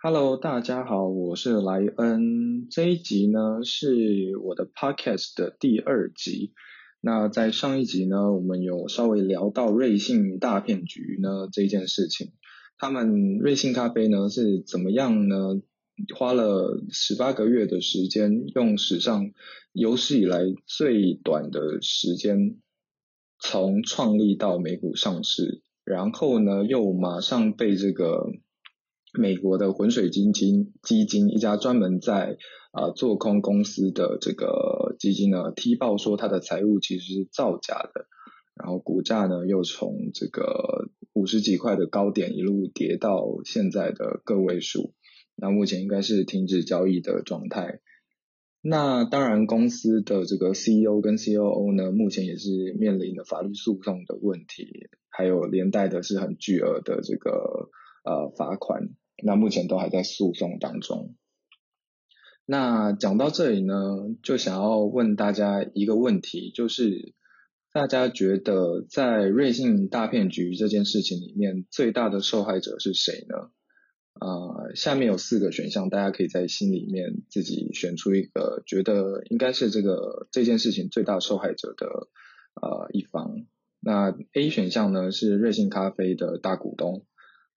Hello，大家好，我是莱恩。这一集呢是我的 Podcast 的第二集。那在上一集呢，我们有稍微聊到瑞幸大骗局呢这件事情。他们瑞幸咖啡呢是怎么样呢？花了十八个月的时间，用史上有史以来最短的时间，从创立到美股上市，然后呢又马上被这个。美国的浑水基金基金一家专门在啊做空公司的这个基金呢，踢爆说它的财务其实是造假的，然后股价呢又从这个五十几块的高点一路跌到现在的个位数，那目前应该是停止交易的状态。那当然，公司的这个 CEO 跟 COO 呢，目前也是面临的法律诉讼的问题，还有连带的是很巨额的这个。呃，罚款，那目前都还在诉讼当中。那讲到这里呢，就想要问大家一个问题，就是大家觉得在瑞幸大骗局这件事情里面，最大的受害者是谁呢？呃，下面有四个选项，大家可以在心里面自己选出一个，觉得应该是这个这件事情最大受害者的呃一方。那 A 选项呢是瑞幸咖啡的大股东。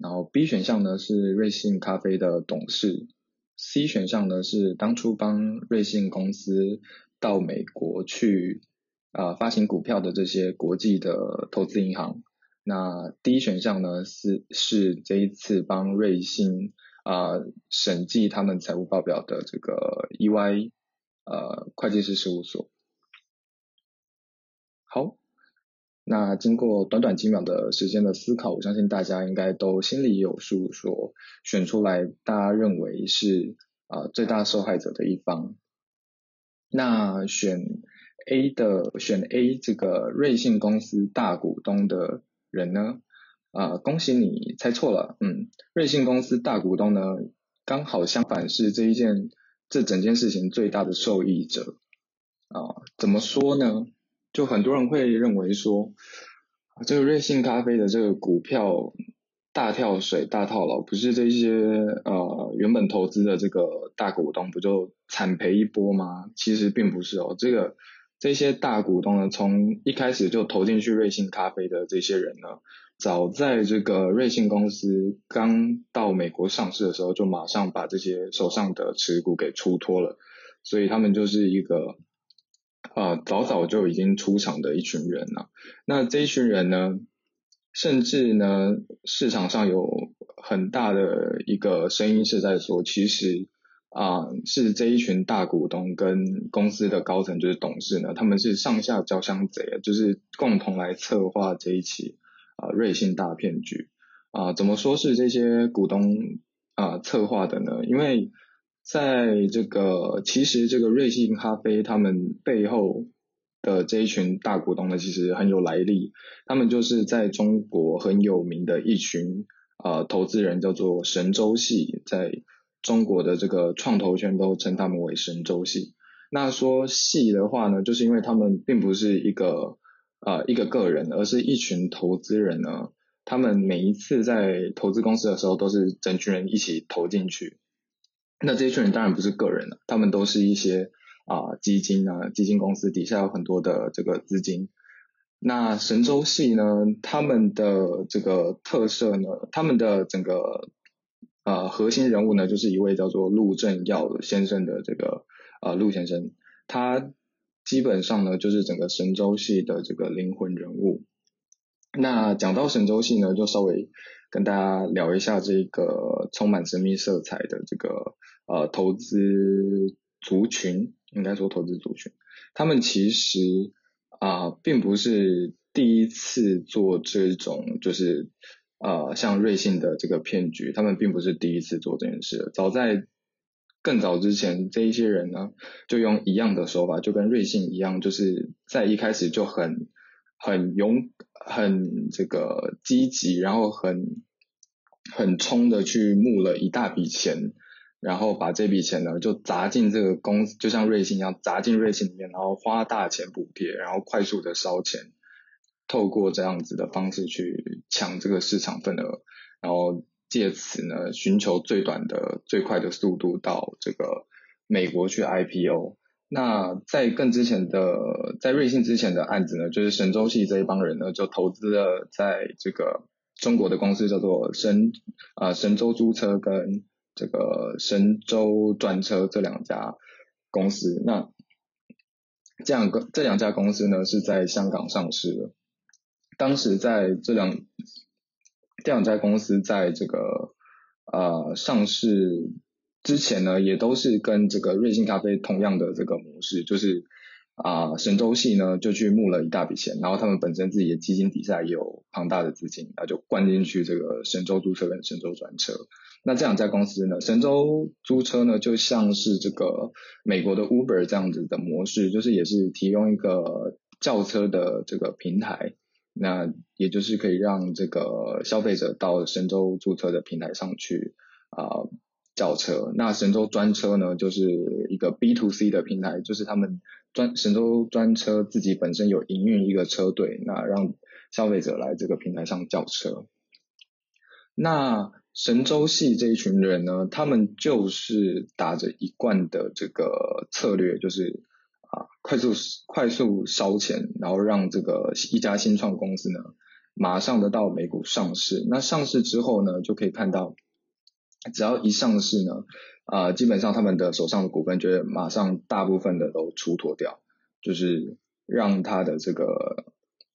然后 B 选项呢是瑞幸咖啡的董事，C 选项呢是当初帮瑞幸公司到美国去啊发行股票的这些国际的投资银行。那 D 选项呢是是这一次帮瑞幸啊审计他们财务报表的这个 EY 呃会计师事务所。好。那经过短短几秒的时间的思考，我相信大家应该都心里有数，说选出来大家认为是啊最大受害者的一方。那选 A 的选 A 这个瑞幸公司大股东的人呢，啊恭喜你猜错了，嗯，瑞幸公司大股东呢刚好相反是这一件这整件事情最大的受益者啊，怎么说呢？就很多人会认为说，这个瑞幸咖啡的这个股票大跳水、大套牢，不是这些呃原本投资的这个大股东不就惨赔一波吗？其实并不是哦，这个这些大股东呢，从一开始就投进去瑞幸咖啡的这些人呢，早在这个瑞幸公司刚到美国上市的时候，就马上把这些手上的持股给出脱了，所以他们就是一个。啊，早早就已经出场的一群人了。那这一群人呢，甚至呢，市场上有很大的一个声音是在说，其实啊，是这一群大股东跟公司的高层，就是董事呢，他们是上下交相贼，就是共同来策划这一起啊瑞幸大骗局啊。怎么说是这些股东啊策划的呢？因为在这个，其实这个瑞幸咖啡他们背后的这一群大股东呢，其实很有来历。他们就是在中国很有名的一群呃投资人，叫做神州系，在中国的这个创投圈都称他们为神州系。那说系的话呢，就是因为他们并不是一个呃一个个人，而是一群投资人呢。他们每一次在投资公司的时候，都是整群人一起投进去。那这一群人当然不是个人了，他们都是一些啊基金啊基金公司底下有很多的这个资金。那神州系呢，他们的这个特色呢，他们的整个呃核心人物呢，就是一位叫做陆正耀先生的这个呃陆先生，他基本上呢就是整个神州系的这个灵魂人物。那讲到神州系呢，就稍微跟大家聊一下这个充满神秘色彩的这个呃投资族群，应该说投资族群，他们其实啊并不是第一次做这种就是呃像瑞幸的这个骗局，他们并不是第一次做这件事，早在更早之前，这一些人呢就用一样的手法，就跟瑞幸一样，就是在一开始就很。很勇、很这个积极，然后很很冲的去募了一大笔钱，然后把这笔钱呢就砸进这个公司，就像瑞幸一样砸进瑞幸里面，然后花大钱补贴，然后快速的烧钱，透过这样子的方式去抢这个市场份额，然后借此呢寻求最短的、最快的速度到这个美国去 IPO。那在更之前的，在瑞幸之前的案子呢，就是神州系这一帮人呢，就投资了在这个中国的公司叫做神啊神州租车跟这个神州专车这两家公司。那这两个这两家公司呢是在香港上市的。当时在这两这两家公司在这个呃上市之前呢，也都是跟这个瑞幸咖啡同样的这个模式，就是啊神州系呢就去募了一大笔钱，然后他们本身自己的基金底下也有庞大的资金，那就灌进去这个神州租车跟神州专车。那这两家公司呢，神州租车呢就像是这个美国的 Uber 这样子的模式，就是也是提供一个轿车的这个平台。那也就是可以让这个消费者到神州租车的平台上去啊叫车。那神州专车呢，就是一个 B to C 的平台，就是他们专神州专车自己本身有营运一个车队，那让消费者来这个平台上叫车。那神州系这一群人呢，他们就是打着一贯的这个策略，就是。啊，快速快速烧钱，然后让这个一家新创公司呢，马上的到美股上市。那上市之后呢，就可以看到，只要一上市呢，啊，基本上他们的手上的股份就会马上大部分的都出脱掉，就是让他的这个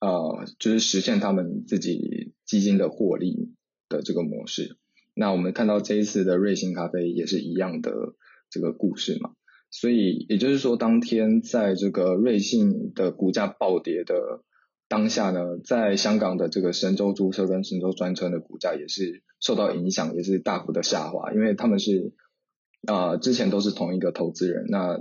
呃，就是实现他们自己基金的获利的这个模式。那我们看到这一次的瑞幸咖啡也是一样的这个故事嘛。所以也就是说，当天在这个瑞幸的股价暴跌的当下呢，在香港的这个神州租车跟神州专车的股价也是受到影响，也是大幅的下滑，因为他们是啊之前都是同一个投资人，那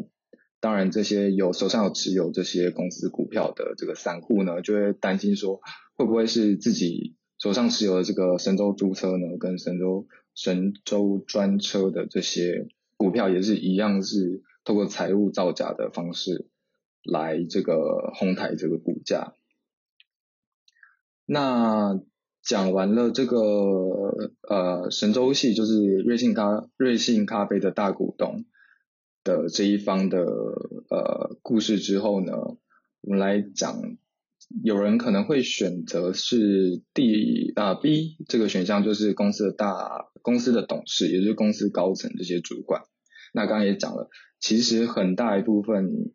当然这些有手上有持有这些公司股票的这个散户呢，就会担心说会不会是自己手上持有的这个神州租车呢，跟神州神州专车的这些股票也是一样是。通过财务造假的方式来这个哄抬这个股价。那讲完了这个呃神州系就是瑞幸咖瑞幸咖啡的大股东的这一方的呃故事之后呢，我们来讲，有人可能会选择是第啊 B 这个选项，就是公司的大公司的董事，也就是公司高层这些主管。那刚刚也讲了。其实很大一部分，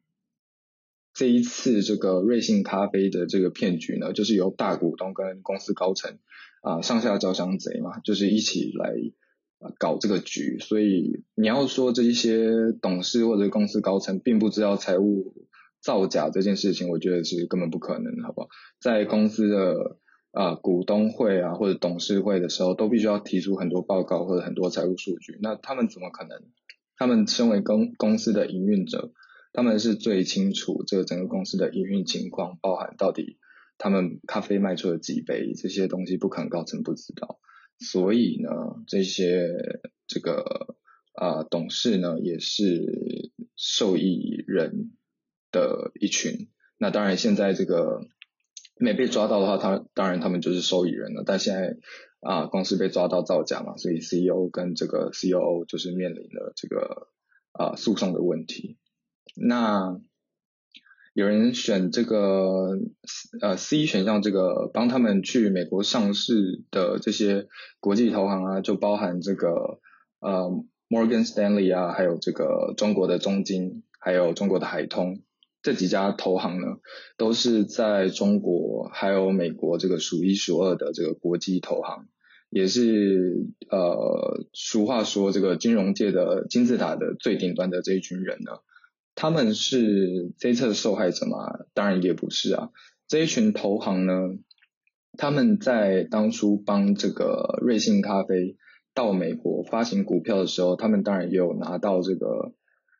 这一次这个瑞幸咖啡的这个骗局呢，就是由大股东跟公司高层啊上下交相贼嘛，就是一起来搞这个局。所以你要说这一些董事或者公司高层并不知道财务造假这件事情，我觉得是根本不可能，好不好？在公司的啊股东会啊或者董事会的时候，都必须要提出很多报告或者很多财务数据，那他们怎么可能？他们身为公公司的营运者，他们是最清楚这个整个公司的营运情况，包含到底他们咖啡卖出了几杯，这些东西不可能高层不知道。所以呢，这些这个啊董事呢也是受益人的一群。那当然现在这个没被抓到的话，他当然他们就是受益人了。但现在。啊，公司被抓到造假嘛，所以 CEO 跟这个 COO 就是面临了这个啊诉讼的问题。那有人选这个呃 C 选项，这个帮他们去美国上市的这些国际投行啊，就包含这个呃 Morgan Stanley 啊，还有这个中国的中金，还有中国的海通这几家投行呢，都是在中国还有美国这个数一数二的这个国际投行。也是呃，俗话说这个金融界的金字塔的最顶端的这一群人呢，他们是这一次的受害者吗？当然也不是啊。这一群投行呢，他们在当初帮这个瑞幸咖啡到美国发行股票的时候，他们当然也有拿到这个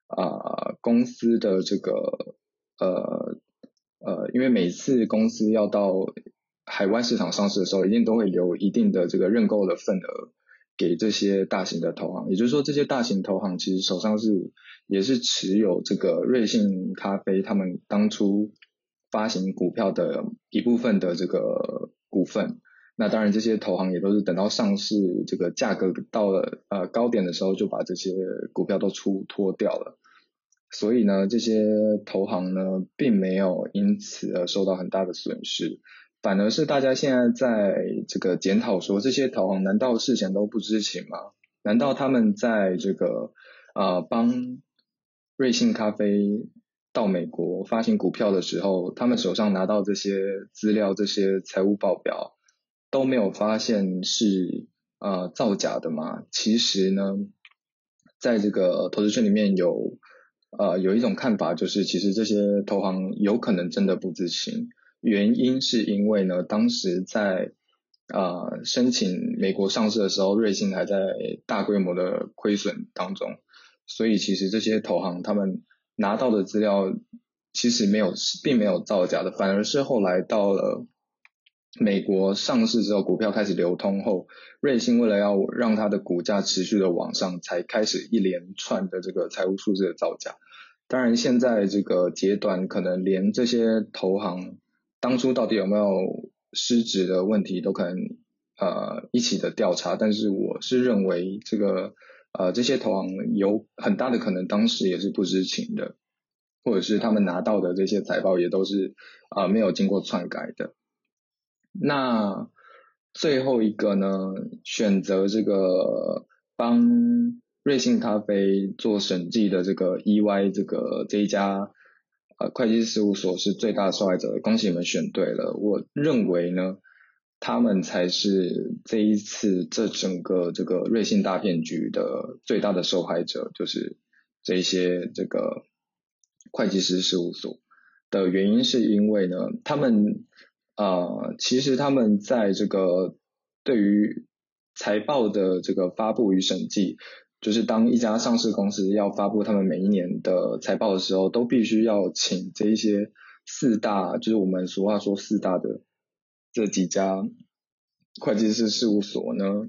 啊公司的这个呃呃，因为每次公司要到海外市场上市的时候，一定都会留一定的这个认购的份额给这些大型的投行。也就是说，这些大型投行其实手上是也是持有这个瑞幸咖啡他们当初发行股票的一部分的这个股份。那当然，这些投行也都是等到上市这个价格到了呃高点的时候，就把这些股票都出脱掉了。所以呢，这些投行呢，并没有因此而受到很大的损失，反而是大家现在在这个检讨说，这些投行难道事前都不知情吗？难道他们在这个呃帮瑞幸咖啡到美国发行股票的时候，他们手上拿到这些资料、这些财务报表？都没有发现是呃造假的嘛？其实呢，在这个投资圈里面有呃有一种看法，就是其实这些投行有可能真的不知情，原因是因为呢，当时在呃申请美国上市的时候，瑞幸还在大规模的亏损当中，所以其实这些投行他们拿到的资料其实没有并没有造假的，反而是后来到了。美国上市之后，股票开始流通后，瑞幸为了要让它的股价持续的往上，才开始一连串的这个财务数字的造假。当然，现在这个阶段，可能连这些投行当初到底有没有失职的问题，都可能呃一起的调查。但是，我是认为这个呃这些投行有很大的可能当时也是不知情的，或者是他们拿到的这些财报也都是啊没有经过篡改的。那最后一个呢？选择这个帮瑞幸咖啡做审计的这个 EY 这个这一家呃会计事务所是最大的受害者，恭喜你们选对了。我认为呢，他们才是这一次这整个这个瑞幸大骗局的最大的受害者，就是这些这个会计师事务所的原因是因为呢，他们。呃，其实他们在这个对于财报的这个发布与审计，就是当一家上市公司要发布他们每一年的财报的时候，都必须要请这一些四大，就是我们俗话说四大的这几家会计师事务所呢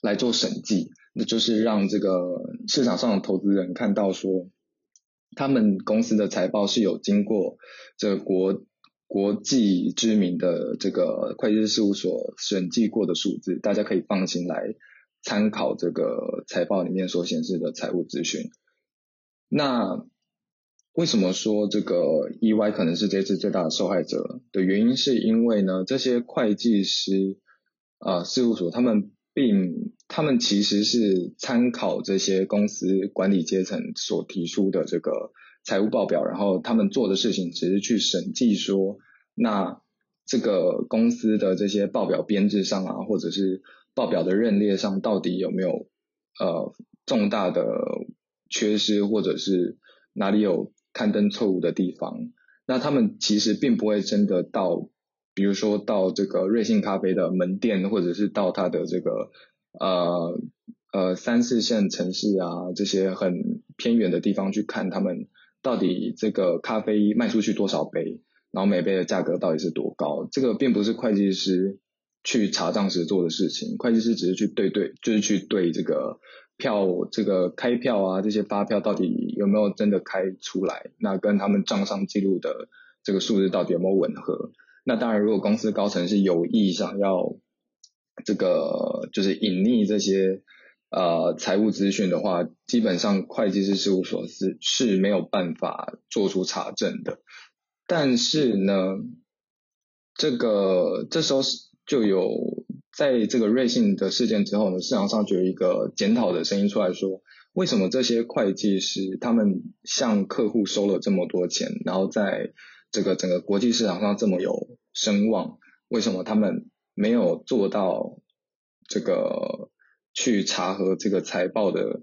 来做审计，那就是让这个市场上的投资人看到说，他们公司的财报是有经过这国。国际知名的这个会计师事务所审计过的数字，大家可以放心来参考这个财报里面所显示的财务资讯。那为什么说这个 EY 可能是这次最大的受害者的原因，是因为呢，这些会计师啊事务所他们并他们其实是参考这些公司管理阶层所提出的这个。财务报表，然后他们做的事情只是去审计，说那这个公司的这些报表编制上啊，或者是报表的认列上，到底有没有呃重大的缺失，或者是哪里有刊登错误的地方？那他们其实并不会真的到，比如说到这个瑞幸咖啡的门店，或者是到它的这个呃呃三四线城市啊这些很偏远的地方去看他们。到底这个咖啡卖出去多少杯，然后每杯的价格到底是多高？这个并不是会计师去查账时做的事情，会计师只是去对对，就是去对这个票，这个开票啊，这些发票到底有没有真的开出来？那跟他们账上记录的这个数字到底有没有吻合？那当然，如果公司高层是有意想要这个就是隐匿这些。呃，财务资讯的话，基本上会计师事务所是是没有办法做出查证的。但是呢，这个这时候是就有在这个瑞幸的事件之后呢，市场上就有一个检讨的声音出来说，为什么这些会计师他们向客户收了这么多钱，然后在这个整个国际市场上这么有声望，为什么他们没有做到这个？去查核这个财报的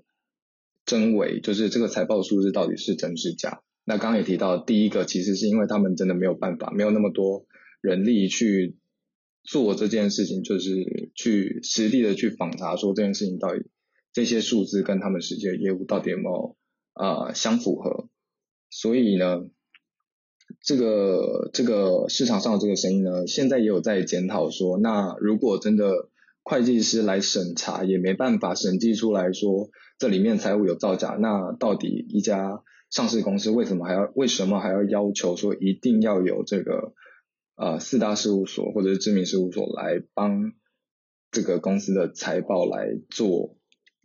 真伪，就是这个财报数字到底是真是假。那刚刚也提到，第一个其实是因为他们真的没有办法，没有那么多人力去做这件事情，就是去实地的去访查，说这件事情到底这些数字跟他们实际的业务到底有没有啊相符合。所以呢，这个这个市场上的这个声音呢，现在也有在检讨说，那如果真的。会计师来审查也没办法审计出来说这里面财务有造假，那到底一家上市公司为什么还要为什么还要要求说一定要有这个呃四大事务所或者是知名事务所来帮这个公司的财报来做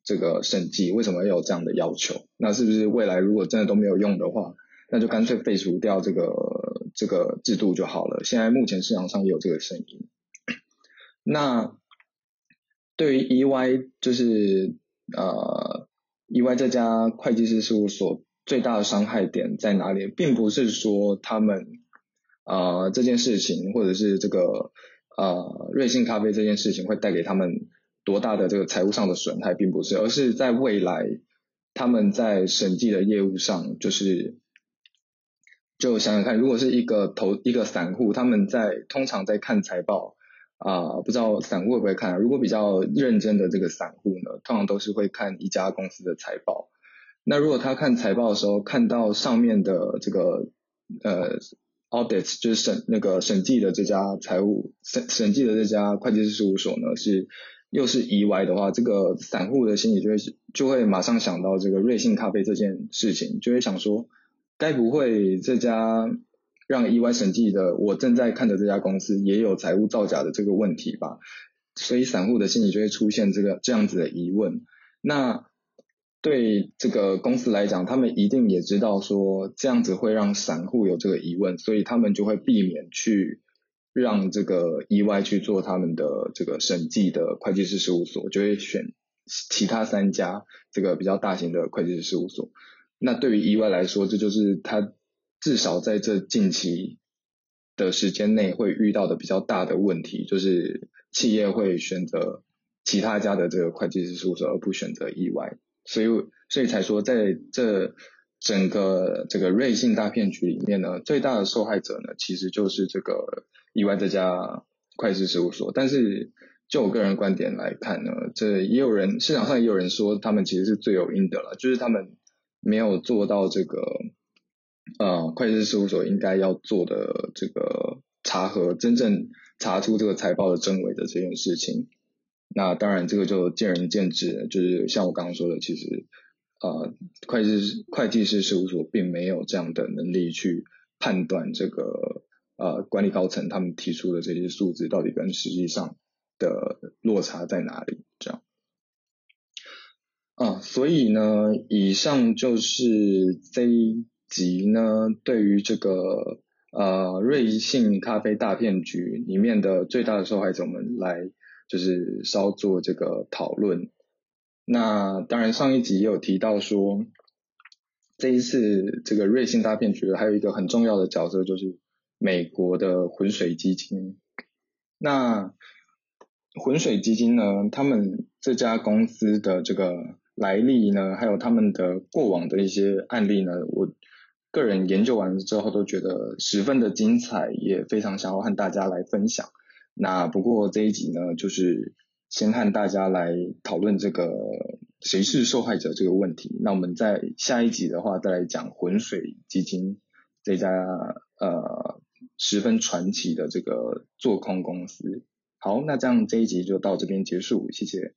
这个审计？为什么要有这样的要求？那是不是未来如果真的都没有用的话，那就干脆废除掉这个这个制度就好了？现在目前市场上也有这个声音。那对于 EY 就是呃 EY 这家会计师事务所。最大的伤害点在哪里？并不是说他们啊这件事情，或者是这个呃瑞幸咖啡这件事情会带给他们多大的这个财务上的损害，并不是，而是在未来他们在审计的业务上，就是就想想看，如果是一个投一个散户，他们在通常在看财报啊，不知道散户会不会看？如果比较认真的这个散户呢，通常都是会看一家公司的财报。那如果他看财报的时候，看到上面的这个呃 audit 就是审那个审计的这家财务审审计的这家会计师事务所呢是又是 EY 的话，这个散户的心里就会就会马上想到这个瑞幸咖啡这件事情，就会想说，该不会这家让 EY 审计的我正在看的这家公司也有财务造假的这个问题吧？所以散户的心里就会出现这个这样子的疑问。那对这个公司来讲，他们一定也知道说这样子会让散户有这个疑问，所以他们就会避免去让这个意外去做他们的这个审计的会计师事务所，就会选其他三家这个比较大型的会计师事务所。那对于意外来说，这就是他至少在这近期的时间内会遇到的比较大的问题，就是企业会选择其他家的这个会计师事务所，而不选择意外。所以，所以才说，在这整个这个瑞幸大骗局里面呢，最大的受害者呢，其实就是这个意外这家会计事务所。但是，就我个人观点来看呢，这也有人市场上也有人说，他们其实是罪有应得了，就是他们没有做到这个呃会计事务所应该要做的这个查核，真正查出这个财报的真伪的这件事情。那当然，这个就见仁见智。就是像我刚刚说的，其实呃，会计师会计师事务所并没有这样的能力去判断这个呃管理高层他们提出的这些数字到底跟实际上的落差在哪里。这样啊，所以呢，以上就是这一集呢，对于这个呃瑞幸咖啡大骗局里面的最大的受害者们来。就是稍作这个讨论。那当然，上一集也有提到说，这一次这个瑞幸大骗局还有一个很重要的角色，就是美国的浑水基金。那浑水基金呢，他们这家公司的这个来历呢，还有他们的过往的一些案例呢，我个人研究完之后都觉得十分的精彩，也非常想要和大家来分享。那不过这一集呢，就是先和大家来讨论这个谁是受害者这个问题。那我们在下一集的话，再来讲浑水基金这家呃十分传奇的这个做空公司。好，那这样这一集就到这边结束，谢谢。